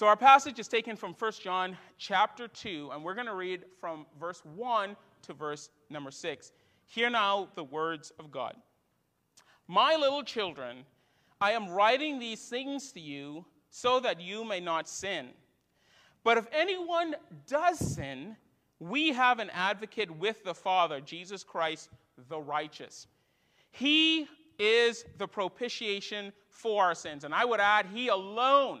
So our passage is taken from 1 John chapter 2, and we're going to read from verse 1 to verse number 6. Hear now the words of God. My little children, I am writing these things to you so that you may not sin. But if anyone does sin, we have an advocate with the Father, Jesus Christ the righteous. He is the propitiation for our sins. And I would add, He alone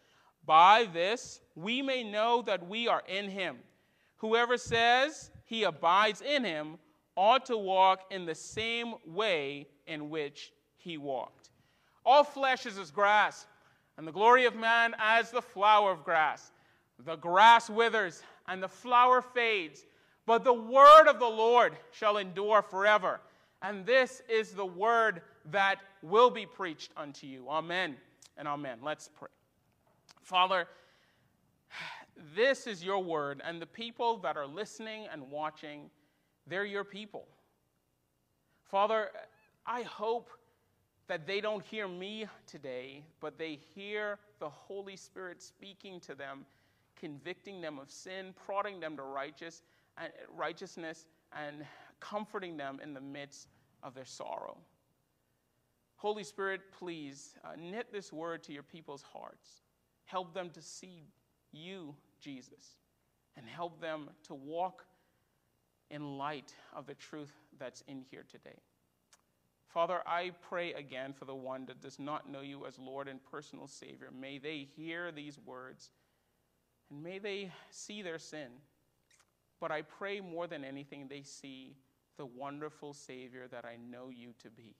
By this we may know that we are in him. Whoever says he abides in him ought to walk in the same way in which he walked. All flesh is as grass, and the glory of man as the flower of grass. The grass withers and the flower fades, but the word of the Lord shall endure forever. And this is the word that will be preached unto you. Amen and amen. Let's pray. Father, this is your word, and the people that are listening and watching, they're your people. Father, I hope that they don't hear me today, but they hear the Holy Spirit speaking to them, convicting them of sin, prodding them to righteous, and righteousness, and comforting them in the midst of their sorrow. Holy Spirit, please uh, knit this word to your people's hearts. Help them to see you, Jesus, and help them to walk in light of the truth that's in here today. Father, I pray again for the one that does not know you as Lord and personal Savior. May they hear these words and may they see their sin. But I pray more than anything, they see the wonderful Savior that I know you to be.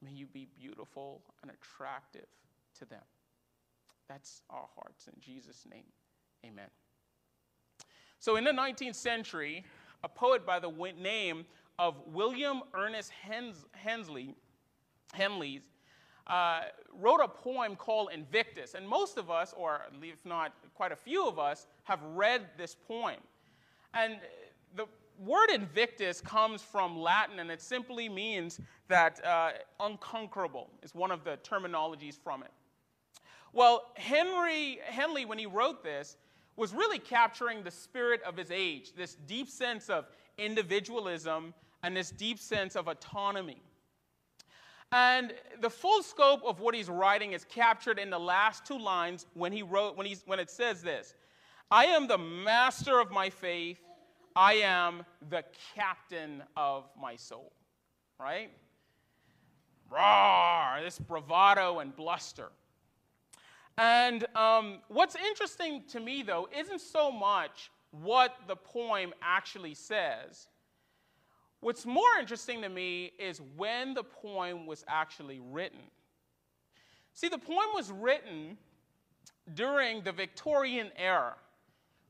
May you be beautiful and attractive to them. That's our hearts. In Jesus' name, amen. So, in the 19th century, a poet by the name of William Ernest Hensley Henley's, uh, wrote a poem called Invictus. And most of us, or if not quite a few of us, have read this poem. And the word Invictus comes from Latin, and it simply means that uh, unconquerable is one of the terminologies from it. Well, Henry, Henley, when he wrote this, was really capturing the spirit of his age, this deep sense of individualism and this deep sense of autonomy. And the full scope of what he's writing is captured in the last two lines when he wrote when, he's, when it says this I am the master of my faith, I am the captain of my soul. Right? Roar, this bravado and bluster. And um, what's interesting to me, though, isn't so much what the poem actually says. What's more interesting to me is when the poem was actually written. See, the poem was written during the Victorian era.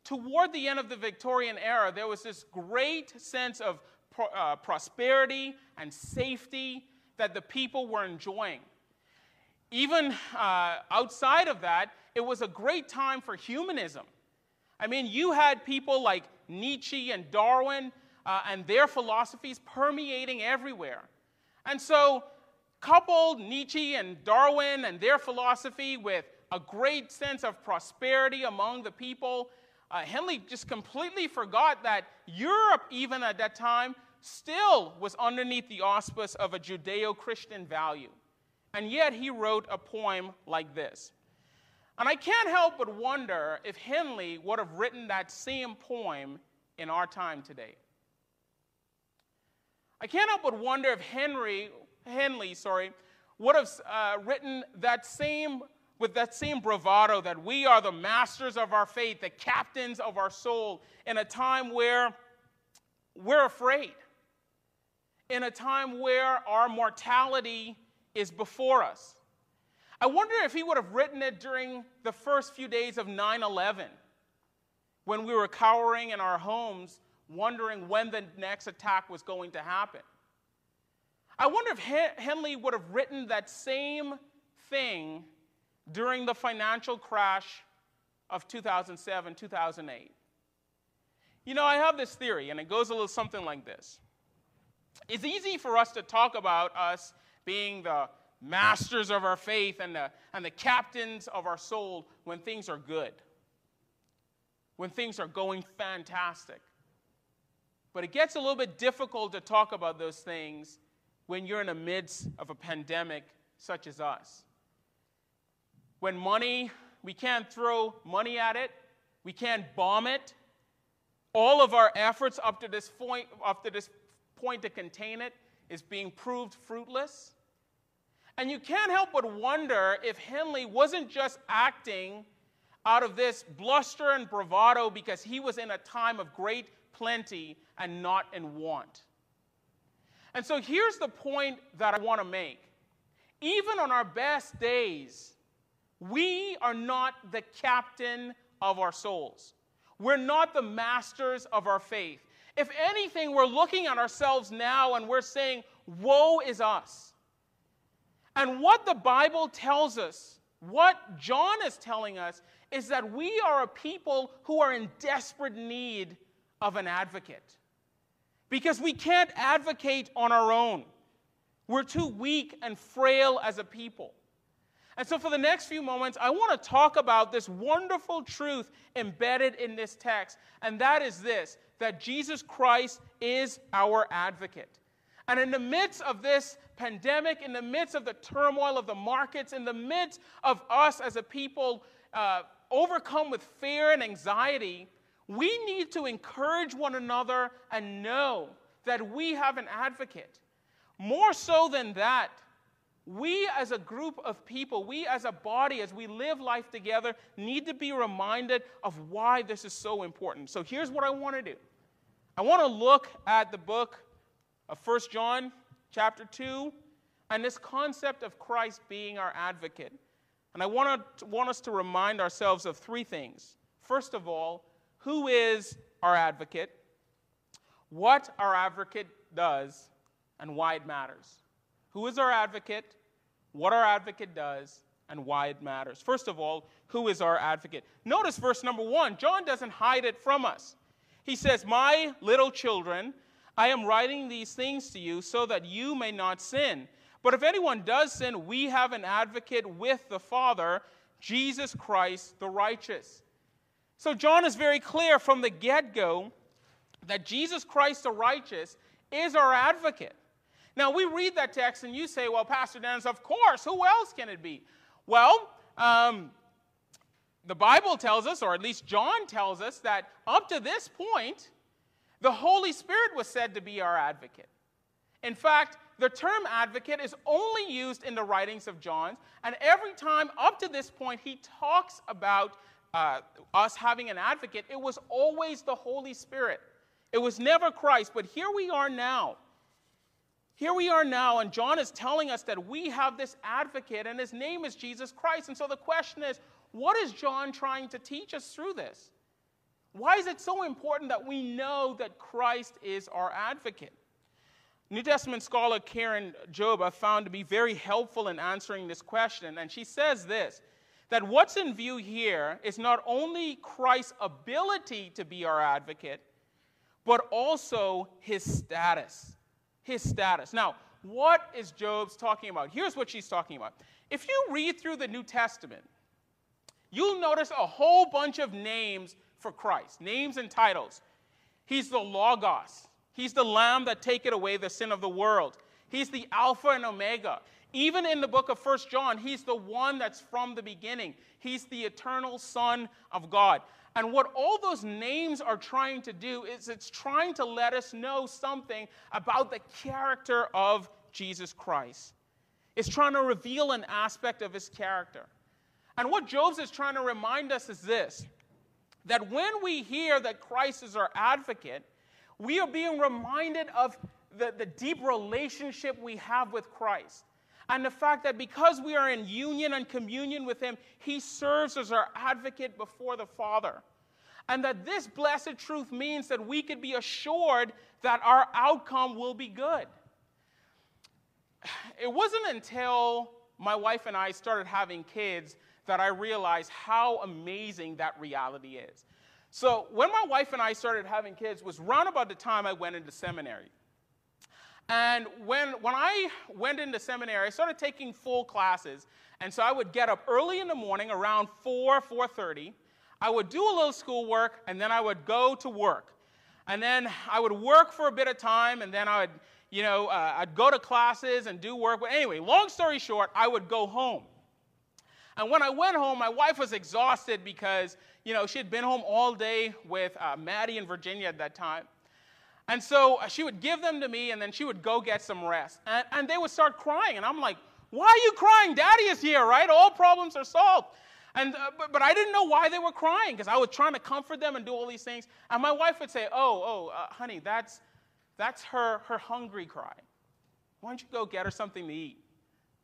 Toward the end of the Victorian era, there was this great sense of pro- uh, prosperity and safety that the people were enjoying. Even uh, outside of that, it was a great time for humanism. I mean, you had people like Nietzsche and Darwin uh, and their philosophies permeating everywhere. And so, coupled Nietzsche and Darwin and their philosophy with a great sense of prosperity among the people, uh, Henley just completely forgot that Europe, even at that time, still was underneath the auspice of a Judeo Christian value. And yet he wrote a poem like this. And I can't help but wonder if Henley would have written that same poem in our time today. I can't help but wonder if Henry, Henley, sorry, would have uh, written that same with that same bravado that we are the masters of our faith, the captains of our soul, in a time where we're afraid, in a time where our mortality is before us. I wonder if he would have written it during the first few days of 9 11, when we were cowering in our homes, wondering when the next attack was going to happen. I wonder if Henley would have written that same thing during the financial crash of 2007, 2008. You know, I have this theory, and it goes a little something like this. It's easy for us to talk about us being the masters of our faith and the, and the captains of our soul when things are good, when things are going fantastic. But it gets a little bit difficult to talk about those things when you're in the midst of a pandemic such as us. When money, we can't throw money at it, we can't bomb it. All of our efforts up to this point, up to this point to contain it is being proved fruitless. And you can't help but wonder if Henley wasn't just acting out of this bluster and bravado because he was in a time of great plenty and not in want. And so here's the point that I want to make. Even on our best days, we are not the captain of our souls. We're not the masters of our faith. If anything, we're looking at ourselves now and we're saying, Woe is us. And what the Bible tells us, what John is telling us, is that we are a people who are in desperate need of an advocate. Because we can't advocate on our own. We're too weak and frail as a people. And so, for the next few moments, I want to talk about this wonderful truth embedded in this text, and that is this that Jesus Christ is our advocate. And in the midst of this pandemic, in the midst of the turmoil of the markets, in the midst of us as a people uh, overcome with fear and anxiety, we need to encourage one another and know that we have an advocate. More so than that, we as a group of people, we as a body, as we live life together, need to be reminded of why this is so important. So here's what I want to do I want to look at the book of First John, chapter 2, and this concept of Christ being our advocate. And I want, to, want us to remind ourselves of three things. First of all, who is our advocate, what our advocate does, and why it matters. Who is our advocate, what our advocate does, and why it matters. First of all, who is our advocate? Notice verse number one. John doesn't hide it from us. He says, My little children, I am writing these things to you so that you may not sin. But if anyone does sin, we have an advocate with the Father, Jesus Christ the righteous. So John is very clear from the get go that Jesus Christ the righteous is our advocate. Now we read that text and you say, well, Pastor Dennis, of course, who else can it be? Well, um, the Bible tells us, or at least John tells us, that up to this point, the Holy Spirit was said to be our advocate. In fact, the term advocate is only used in the writings of John, and every time up to this point he talks about uh, us having an advocate, it was always the Holy Spirit. It was never Christ, but here we are now. Here we are now, and John is telling us that we have this advocate, and his name is Jesus Christ. And so the question is what is John trying to teach us through this? Why is it so important that we know that Christ is our advocate? New Testament scholar Karen Jobes found to be very helpful in answering this question, and she says this that what's in view here is not only Christ's ability to be our advocate, but also his status. His status. Now, what is Jobes talking about? Here's what she's talking about. If you read through the New Testament, you'll notice a whole bunch of names for Christ, names and titles. He's the Logos. He's the Lamb that taketh away the sin of the world. He's the Alpha and Omega. Even in the book of First John, he's the one that's from the beginning. He's the eternal Son of God. And what all those names are trying to do is it's trying to let us know something about the character of Jesus Christ. It's trying to reveal an aspect of his character. And what Jobes is trying to remind us is this that when we hear that Christ is our advocate, we are being reminded of the, the deep relationship we have with Christ. And the fact that because we are in union and communion with Him, He serves as our advocate before the Father. And that this blessed truth means that we could be assured that our outcome will be good. It wasn't until my wife and I started having kids that I realized how amazing that reality is. So, when my wife and I started having kids was round about the time I went into seminary. And when, when I went into seminary, I started taking full classes. And so I would get up early in the morning around 4, 4.30. I would do a little schoolwork, and then I would go to work. And then I would work for a bit of time, and then I would, you know, uh, I'd go to classes and do work. But anyway, long story short, I would go home. And when I went home, my wife was exhausted because, you know, she had been home all day with uh, Maddie and Virginia at that time. And so uh, she would give them to me, and then she would go get some rest. And, and they would start crying. And I'm like, why are you crying? Daddy is here, right? All problems are solved. And, uh, but, but, I didn't know why they were crying because I was trying to comfort them and do all these things. And my wife would say, Oh, oh, uh, honey, that's, that's her, her hungry cry. Why don't you go get her something to eat?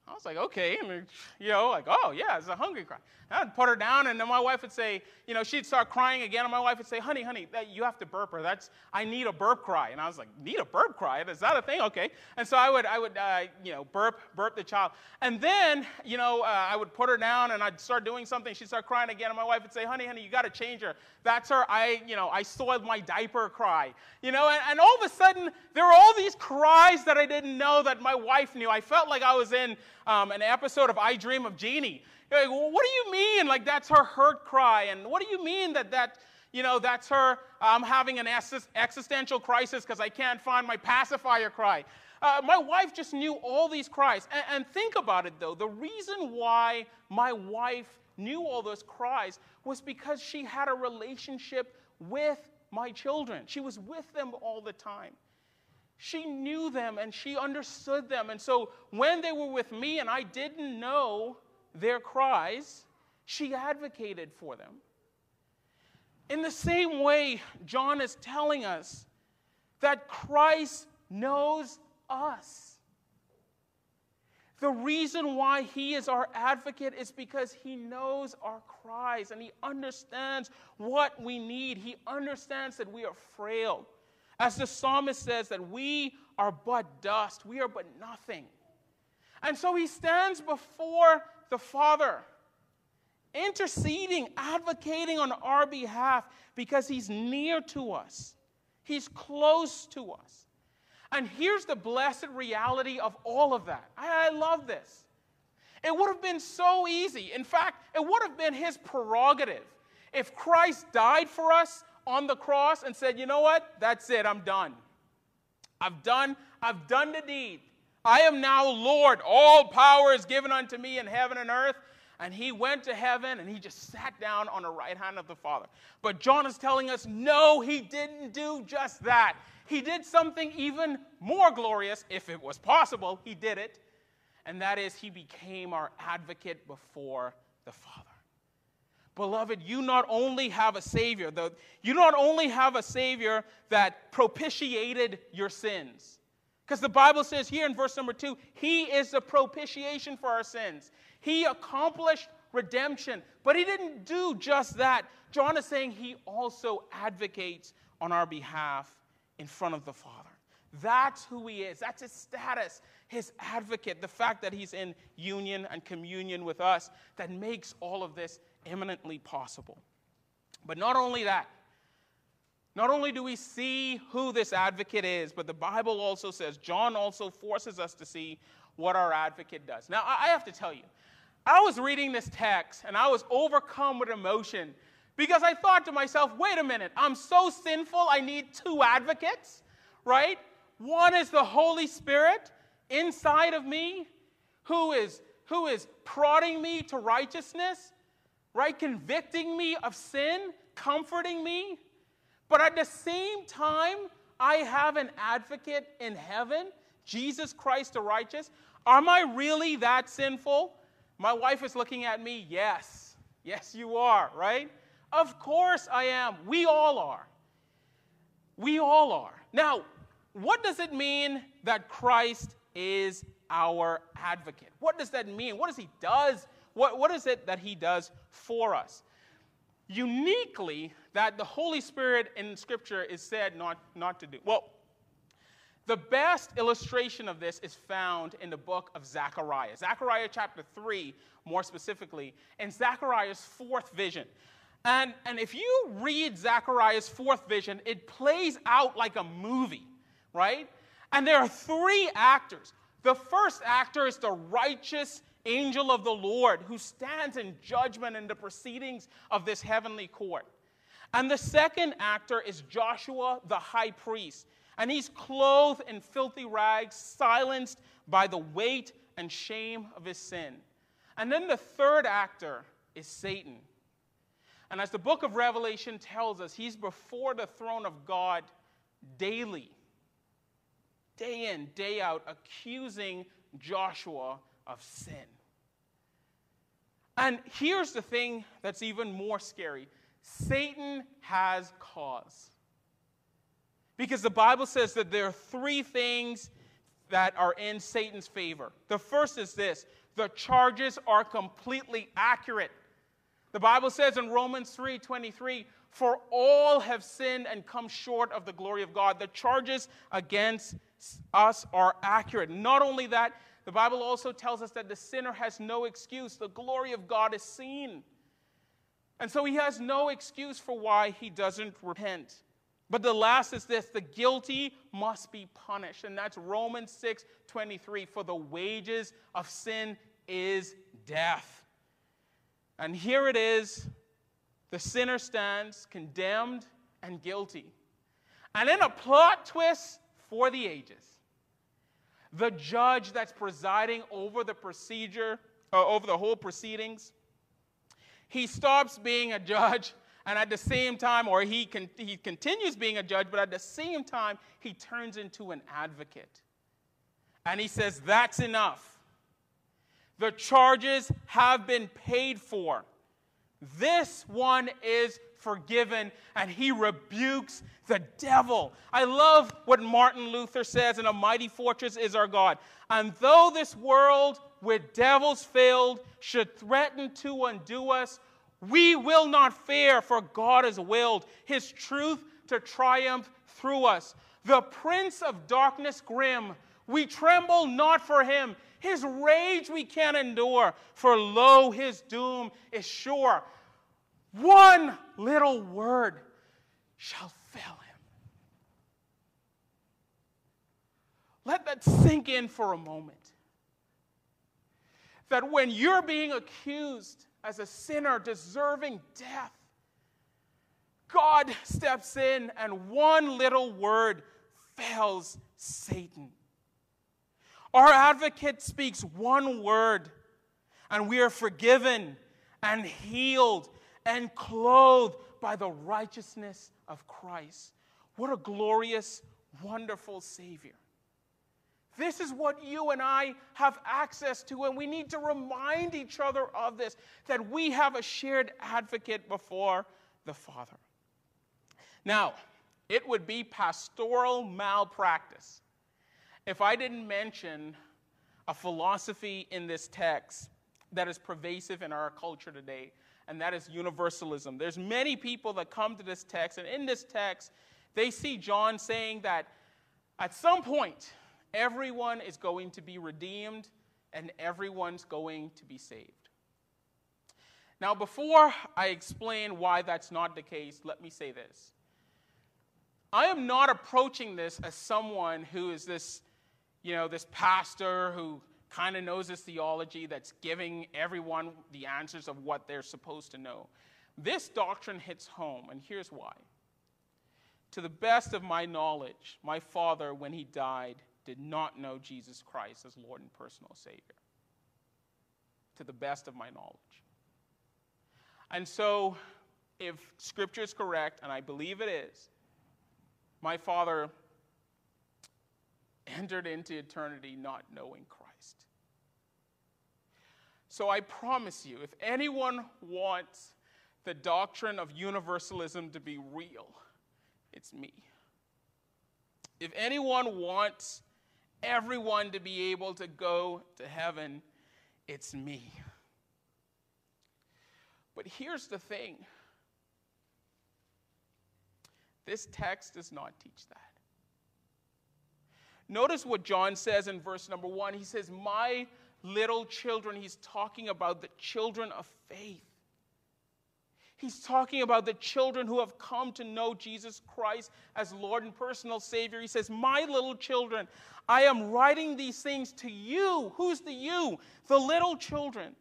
I was like, okay, and, you know, like, oh yeah, it's a hungry cry. I'd put her down, and then my wife would say, you know, she'd start crying again, and my wife would say, honey, honey, that, you have to burp her. That's, I need a burp cry. And I was like, need a burp cry? Is that a thing? Okay. And so I would, I would, uh, you know, burp, burp the child, and then, you know, uh, I would put her down, and I'd start doing something. She'd start crying again, and my wife would say, honey, honey, you got to change her. That's her. I, you know, I soiled my diaper cry. You know, and, and all of a sudden there were all these cries that I didn't know that my wife knew. I felt like I was in um, an episode of I Dream of Jeannie. You're like, well, what do you mean? Like, that's her hurt cry. And what do you mean that that, you know, that's her um, having an existential crisis because I can't find my pacifier cry? Uh, my wife just knew all these cries. And, and think about it, though. The reason why my wife knew all those cries was because she had a relationship with my children. She was with them all the time. She knew them and she understood them. And so when they were with me and I didn't know their cries, she advocated for them. In the same way, John is telling us that Christ knows us. The reason why he is our advocate is because he knows our cries and he understands what we need. He understands that we are frail. As the psalmist says, that we are but dust, we are but nothing. And so he stands before the Father, interceding, advocating on our behalf because he's near to us, he's close to us. And here's the blessed reality of all of that. I, I love this. It would have been so easy. In fact, it would have been his prerogative if Christ died for us on the cross and said, you know what? That's it. I'm done. I've done, I've done the deed. I am now Lord. All power is given unto me in heaven and earth. And he went to heaven and he just sat down on the right hand of the Father. But John is telling us, no, he didn't do just that. He did something even more glorious, if it was possible. He did it. And that is, he became our advocate before the Father. Beloved, you not only have a Savior, you not only have a Savior that propitiated your sins. Because the Bible says here in verse number two, He is the propitiation for our sins. He accomplished redemption, but He didn't do just that. John is saying He also advocates on our behalf in front of the Father. That's who He is. That's His status, His advocate, the fact that He's in union and communion with us that makes all of this eminently possible. But not only that, not only do we see who this advocate is, but the Bible also says, John also forces us to see what our advocate does. Now, I have to tell you, I was reading this text and I was overcome with emotion because I thought to myself, wait a minute, I'm so sinful, I need two advocates, right? One is the Holy Spirit inside of me who is, who is prodding me to righteousness right? Convicting me of sin, comforting me. But at the same time, I have an advocate in heaven, Jesus Christ the righteous. Am I really that sinful? My wife is looking at me, yes. Yes, you are, right? Of course I am. We all are. We all are. Now, what does it mean that Christ is our advocate? What does that mean? What does he does what, what is it that he does for us? uniquely that the Holy Spirit in Scripture is said not, not to do. Well, the best illustration of this is found in the book of Zechariah. Zechariah chapter 3, more specifically, and Zechariah's fourth vision. And, and if you read Zechariah's fourth vision, it plays out like a movie, right? And there are three actors. The first actor is the righteous angel of the Lord who stands in judgment in the proceedings of this heavenly court. And the second actor is Joshua the high priest. And he's clothed in filthy rags, silenced by the weight and shame of his sin. And then the third actor is Satan. And as the book of Revelation tells us, he's before the throne of God daily, day in, day out, accusing Joshua of sin. And here's the thing that's even more scary Satan has cause. Because the Bible says that there are three things that are in Satan's favor. The first is this the charges are completely accurate. The Bible says in Romans 3:23, "For all have sinned and come short of the glory of God." The charges against us are accurate. Not only that, the Bible also tells us that the sinner has no excuse. The glory of God is seen. And so he has no excuse for why he doesn't repent. But the last is this the guilty must be punished. And that's Romans 6 23. For the wages of sin is death. And here it is the sinner stands condemned and guilty. And in a plot twist for the ages, the judge that's presiding over the procedure, uh, over the whole proceedings, he stops being a judge and at the same time, or he, con- he continues being a judge, but at the same time, he turns into an advocate. And he says, That's enough. The charges have been paid for. This one is forgiven, and he rebukes the devil. I love what Martin Luther says in A Mighty Fortress is Our God. And though this world with devils filled should threaten to undo us, we will not fear, for God has willed his truth to triumph through us. The prince of darkness grim, we tremble not for him. His rage we can endure, for lo, his doom is sure. One little word shall fail him. Let that sink in for a moment. That when you're being accused as a sinner deserving death, God steps in and one little word fails Satan. Our advocate speaks one word, and we are forgiven and healed and clothed by the righteousness of Christ. What a glorious, wonderful Savior. This is what you and I have access to, and we need to remind each other of this that we have a shared advocate before the Father. Now, it would be pastoral malpractice if I didn't mention a philosophy in this text that is pervasive in our culture today, and that is universalism. There's many people that come to this text, and in this text, they see John saying that at some point, everyone is going to be redeemed and everyone's going to be saved. Now, before I explain why that's not the case, let me say this. I am not approaching this as someone who is this you know, this pastor who kind of knows his theology that's giving everyone the answers of what they're supposed to know. This doctrine hits home, and here's why. To the best of my knowledge, my father, when he died, did not know Jesus Christ as Lord and personal Savior. To the best of my knowledge. And so, if Scripture is correct, and I believe it is, my father entered into eternity not knowing Christ. So I promise you, if anyone wants the doctrine of universalism to be real, it's me. If anyone wants everyone to be able to go to heaven, it's me. But here's the thing This text does not teach that. Notice what John says in verse number one. He says, My little children. He's talking about the children of faith. He's talking about the children who have come to know Jesus Christ as Lord and personal Savior. He says, My little children, I am writing these things to you. Who's the you? The little children.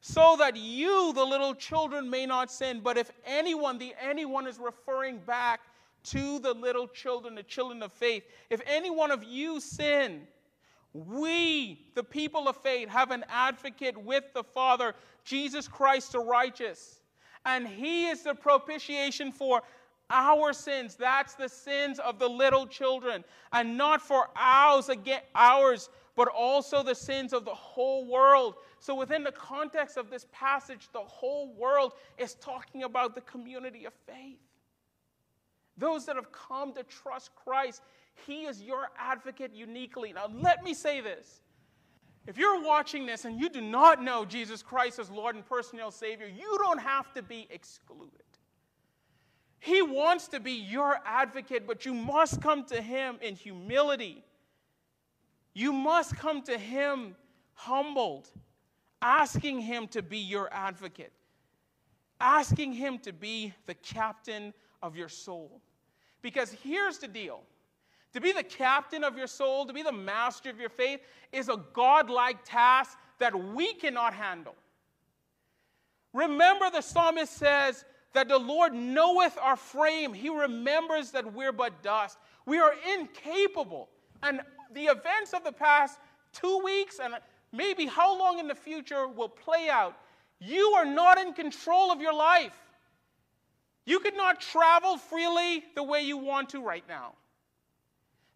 So that you, the little children, may not sin. But if anyone, the anyone is referring back to the little children, the children of faith. If any one of you sin, we, the people of faith, have an advocate with the Father, Jesus Christ the righteous and he is the propitiation for our sins. That's the sins of the little children, and not for ours, again, ours, but also the sins of the whole world. So, within the context of this passage, the whole world is talking about the community of faith. Those that have come to trust Christ, He is your advocate uniquely. Now, let me say this if you're watching this and you do not know Jesus Christ as Lord and personal Savior, you don't have to be excluded. He wants to be your advocate, but you must come to Him in humility. You must come to Him humbled, asking Him to be your advocate, asking Him to be the captain of your soul. Because here's the deal to be the captain of your soul, to be the master of your faith, is a godlike task that we cannot handle. Remember, the psalmist says that the Lord knoweth our frame. He remembers that we're but dust. We are incapable. And the events of the past two weeks and maybe how long in the future will play out. You are not in control of your life. You could not travel freely the way you want to right now.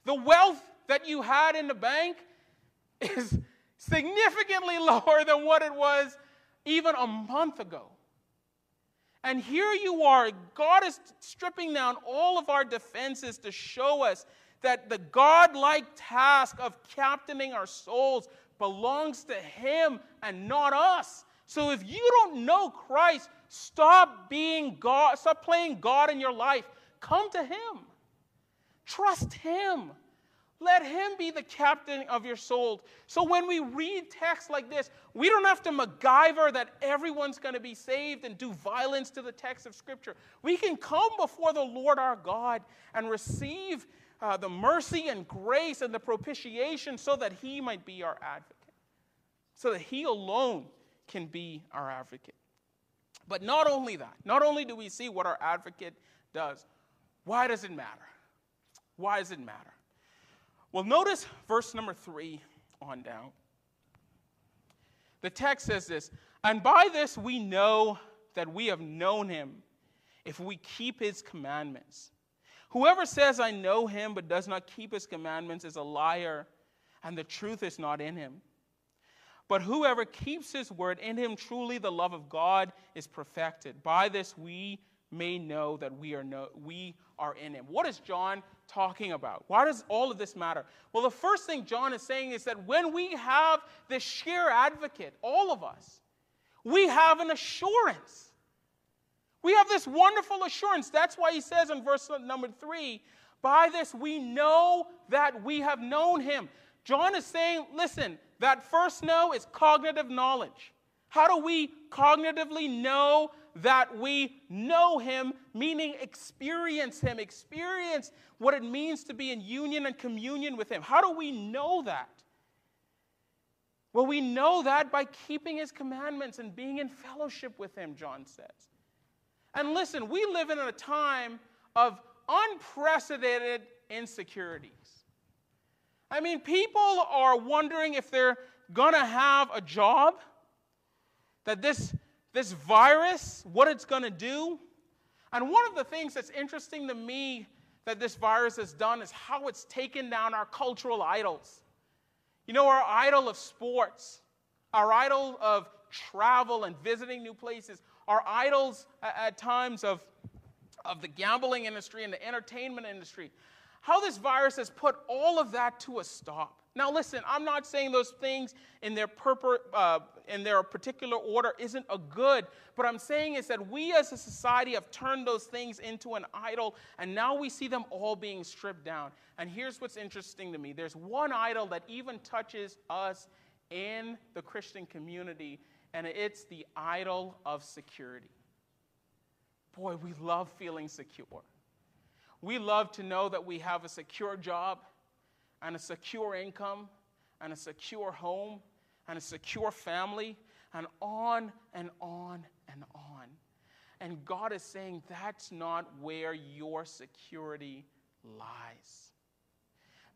The wealth that you had in the bank is significantly lower than what it was even a month ago. And here you are, God is stripping down all of our defenses to show us that the God-like task of captaining our souls belongs to Him and not us. So if you don't know Christ, stop being God, stop playing God in your life. Come to Him. Trust Him. Let Him be the captain of your soul. So when we read texts like this, we don't have to MacGyver that everyone's going to be saved and do violence to the text of Scripture. We can come before the Lord our God and receive uh, the mercy and grace and the propitiation so that He might be our advocate, so that He alone can be our advocate. But not only that, not only do we see what our advocate does, why does it matter? Why does it matter? Well, notice verse number three on down. The text says this And by this we know that we have known him if we keep his commandments. Whoever says, I know him, but does not keep his commandments is a liar, and the truth is not in him. But whoever keeps his word, in him truly the love of God is perfected. By this we may know that we are, we are in him. What is John talking about? Why does all of this matter? Well, the first thing John is saying is that when we have the sheer advocate, all of us, we have an assurance. We have this wonderful assurance. That's why he says in verse number three, by this we know that we have known him. John is saying, listen, that first know is cognitive knowledge. How do we cognitively know that we know him, meaning experience him, experience what it means to be in union and communion with him. How do we know that? Well, we know that by keeping his commandments and being in fellowship with him, John says. And listen, we live in a time of unprecedented insecurities. I mean, people are wondering if they're going to have a job, that this this virus, what it's going to do. And one of the things that's interesting to me that this virus has done is how it's taken down our cultural idols. You know, our idol of sports, our idol of travel and visiting new places, our idols at, times of, of the gambling industry and the entertainment industry. How this virus has put all of that to a stop. Now, listen, I'm not saying those things in their, purpor, uh, in their particular order isn't a good, but I'm saying is that we as a society have turned those things into an idol, and now we see them all being stripped down. And here's what's interesting to me there's one idol that even touches us in the Christian community, and it's the idol of security. Boy, we love feeling secure. We love to know that we have a secure job and a secure income and a secure home and a secure family and on and on and on. And God is saying that's not where your security lies.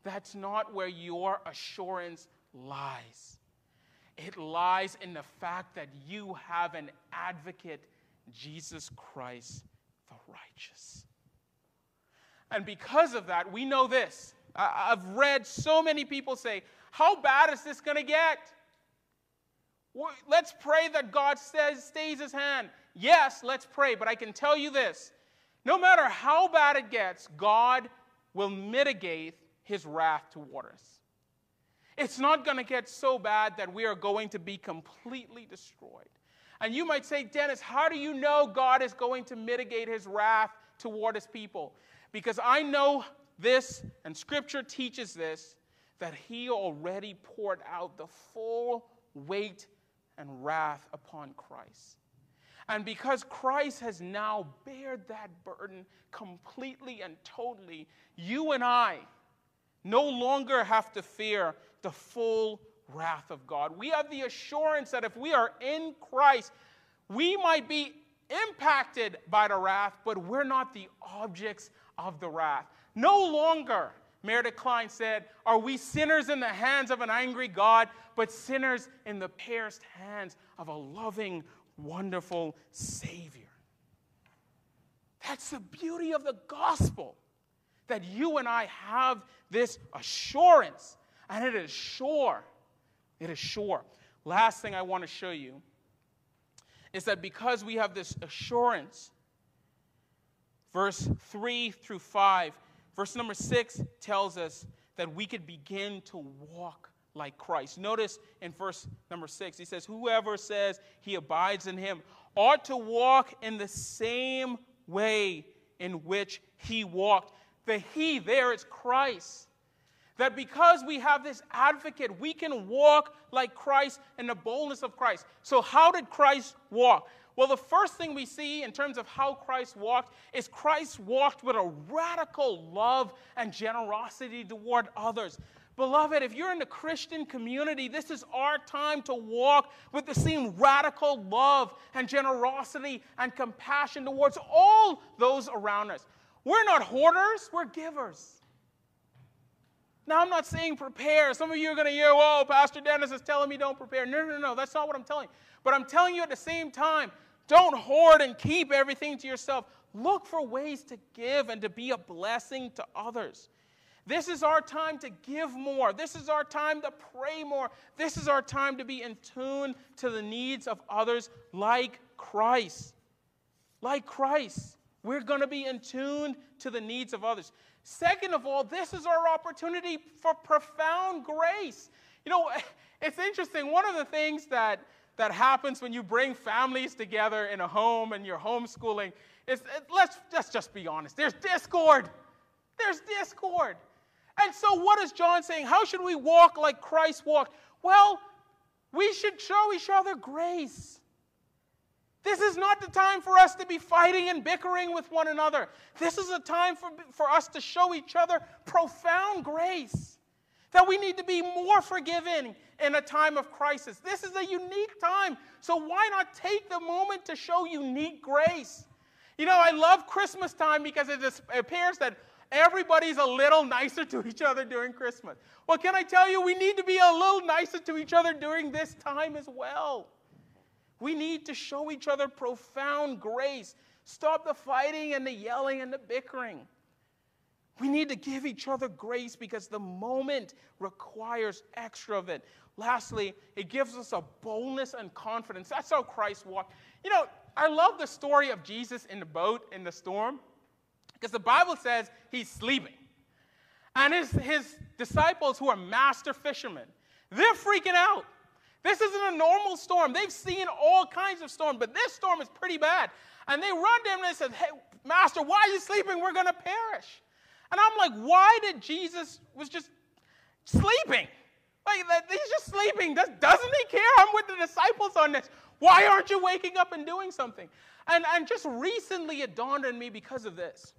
That's not where your assurance lies. It lies in the fact that you have an advocate, Jesus Christ the righteous. And because of that, we know this I, have read so many people say, How bad is this going to get? Let's pray that God says, stays his hand. Yes, let's pray. But I can tell you this no matter how bad it gets, God will mitigate his wrath toward us. It's not going to get so bad that we are going to be completely destroyed. And you might say, Dennis, how do you know God is going to mitigate his wrath toward his people? Because I know this, and Scripture teaches this, that he already poured out the full weight and wrath upon Christ. And because Christ has now bared that burden completely and totally, you and I no longer have to fear the full wrath of God. We have the assurance that if we are in Christ, we might be impacted by the wrath, but we're not the objects of the wrath. No longer, Meredith Kline said, are we sinners in the hands of an angry God, but sinners in the pierced hands of a loving, wonderful Savior. That's the beauty of the gospel, that you and I have this assurance, and it is sure. It is sure. Last thing I want to show you is that because we have this assurance, verse 3 through 5, verse number 6 tells us that we could begin to walk like Christ. Notice in verse number 6, he says, Whoever says he abides in him ought to walk in the same way in which he walked. The he there is Christ. That because we have this advocate, we can walk like Christ in the boldness of Christ. So, how did Christ walk? Well, the first thing we see in terms of how Christ walked is Christ walked with a radical love and generosity toward others. Beloved, if you're in the Christian community, this is our time to walk with the same radical love and generosity and compassion towards all those around us. We're not hoarders, we're givers. Now, I'm not saying prepare. Some of you are going to hear, whoa, Pastor Dennis is telling me don't prepare. No, no, no, that's not what I'm telling you. But I'm telling you at the same time, don't hoard and keep everything to yourself. Look for ways to give and to be a blessing to others. This is our time to give more. This is our time to pray more. This is our time to be in tune to the needs of others like Christ. Like Christ. We're going to be in tune to the needs of others. Second of all, this is our opportunity for profound grace. You know, it's interesting. One of the things that that happens when you bring families together in a home and you're homeschooling is eh, let's, let's just be honest. There's discord. There's discord. And so what is john saying? How should we walk like christ walked? Well we should show each other grace. This is not the time for us to be fighting and bickering with one another. This is a time for, for us to show each other profound grace that we need to be more forgiving in a time of crisis. This is a unique time, so why not take the moment to show unique grace? You know, I love Christmas time because it appears that everybody's a little nicer to each other during Christmas. Well, can I tell you, we need to be a little nicer to each other during this time as well. We need to show each other profound grace. Stop the fighting and the yelling and the bickering. We need to give each other grace because the moment requires extra of it. Lastly, it gives us a boldness and confidence. That's how Christ walked. You know, I love the story of Jesus in the boat in the storm because the Bible says he's sleeping. and his, his disciples, who are master fishermen, they're freaking out. This isn't a normal storm. They've seen all kinds of storms, but this storm is pretty bad. And they run to him and they said, Hey, Master, why are you sleeping? We're going to perish. And I'm like, why did Jesus was just sleeping? Like he's just sleeping. Does, doesn't he care? I'm with the disciples on this. Why aren't you waking up and doing something? And, and just recently it dawned on me because of this.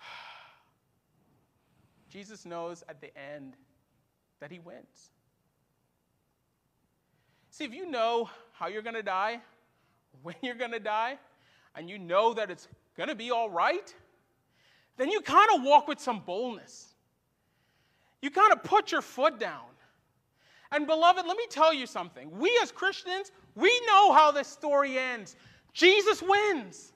Jesus knows at the end that he wins. See, if you know how you're going to die, when you're going to die, and you know that it's going to be all right, then you kind of walk with some boldness. You kind of put your foot down. And, beloved, let me tell you something. We as Christians, we know how this story ends. Jesus wins.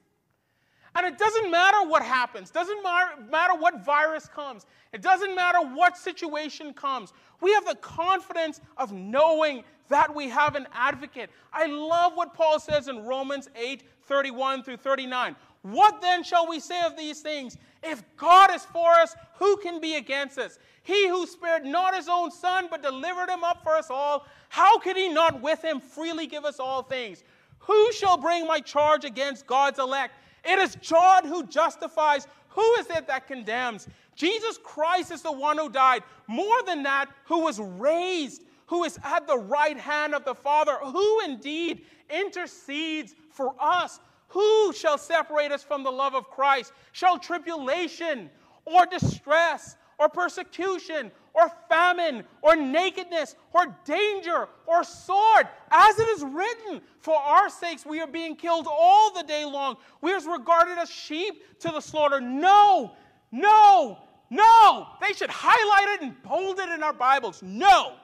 And it doesn't matter what happens, doesn't matter what virus comes, it doesn't matter what situation comes. We have the confidence of knowing that we have an advocate. I love what Paul says in Romans 8 31 through 39. What then shall we say of these things? If God is for us, who can be against us? He who spared not his own son, but delivered him up for us all, how can he not with him freely give us all things? Who shall bring my charge against God's elect? It is God who justifies. Who is it that condemns? Jesus Christ is the one who died. More than that, who was raised, who is at the right hand of the Father, who indeed intercedes for us. Who shall separate us from the love of Christ? Shall tribulation or distress or persecution or famine or nakedness or danger or sword. As it is written, for our sakes we are being killed all the day long. We are regarded as sheep to the slaughter. No, no, no. They should highlight it and bold it in our Bibles. No.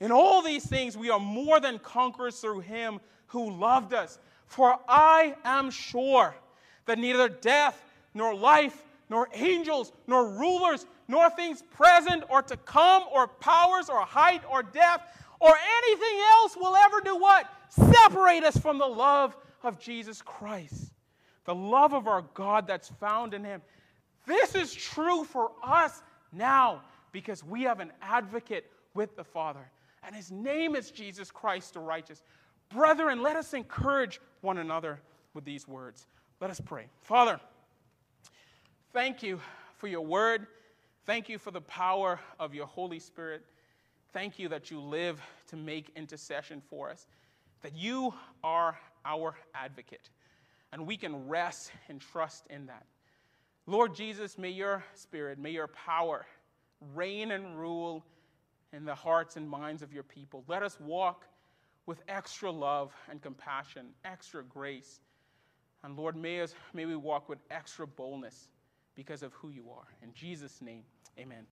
In all these things, we are more than conquerors through him who loved us. For I am sure that neither death, nor life, nor angels, nor rulers, nor things present or to come, or powers, or height, or depth, or anything else will ever do what? Separate us from the love of Jesus Christ. The love of our God that's found in Him. This is true for us now because we have an advocate with the Father, and His name is Jesus Christ the righteous. Brethren, let us encourage one another with these words. Let us pray. Father, thank you for your word. Thank you for the power of your Holy Spirit. Thank you that you live to make intercession for us, that you are our advocate, and we can rest and trust in that. Lord Jesus, may your spirit, may your power reign and rule in the hearts and minds of your people. Let us walk with extra love and compassion, extra grace. And Lord, may, us, may we walk with extra boldness because of who you are. In Jesus' name, amen.